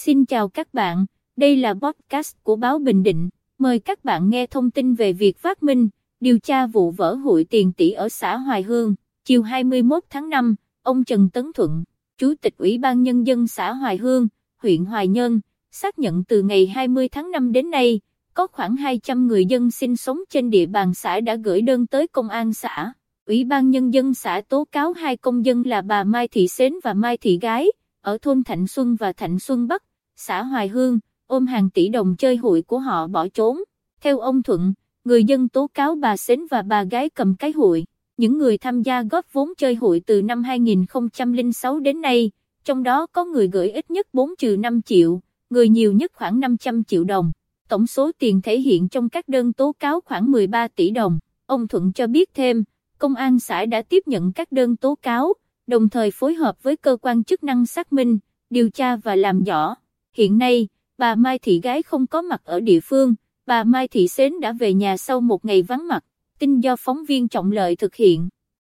xin chào các bạn, đây là podcast của báo Bình Định, mời các bạn nghe thông tin về việc phát minh, điều tra vụ vỡ hụi tiền tỷ ở xã Hoài Hương, chiều 21 tháng 5, ông Trần Tấn Thuận, Chủ tịch Ủy ban Nhân dân xã Hoài Hương, huyện Hoài Nhân, xác nhận từ ngày 20 tháng 5 đến nay, có khoảng 200 người dân sinh sống trên địa bàn xã đã gửi đơn tới công an xã. Ủy ban Nhân dân xã tố cáo hai công dân là bà Mai Thị Xến và Mai Thị Gái, ở thôn Thạnh Xuân và Thạnh Xuân Bắc, xã Hoài Hương, ôm hàng tỷ đồng chơi hụi của họ bỏ trốn. Theo ông Thuận, người dân tố cáo bà Xến và bà Gái cầm cái hụi. Những người tham gia góp vốn chơi hụi từ năm 2006 đến nay, trong đó có người gửi ít nhất 4 trừ 5 triệu, người nhiều nhất khoảng 500 triệu đồng. Tổng số tiền thể hiện trong các đơn tố cáo khoảng 13 tỷ đồng. Ông Thuận cho biết thêm, công an xã đã tiếp nhận các đơn tố cáo, đồng thời phối hợp với cơ quan chức năng xác minh, điều tra và làm rõ. Hiện nay, bà Mai Thị Gái không có mặt ở địa phương, bà Mai Thị Xến đã về nhà sau một ngày vắng mặt, tin do phóng viên trọng lợi thực hiện.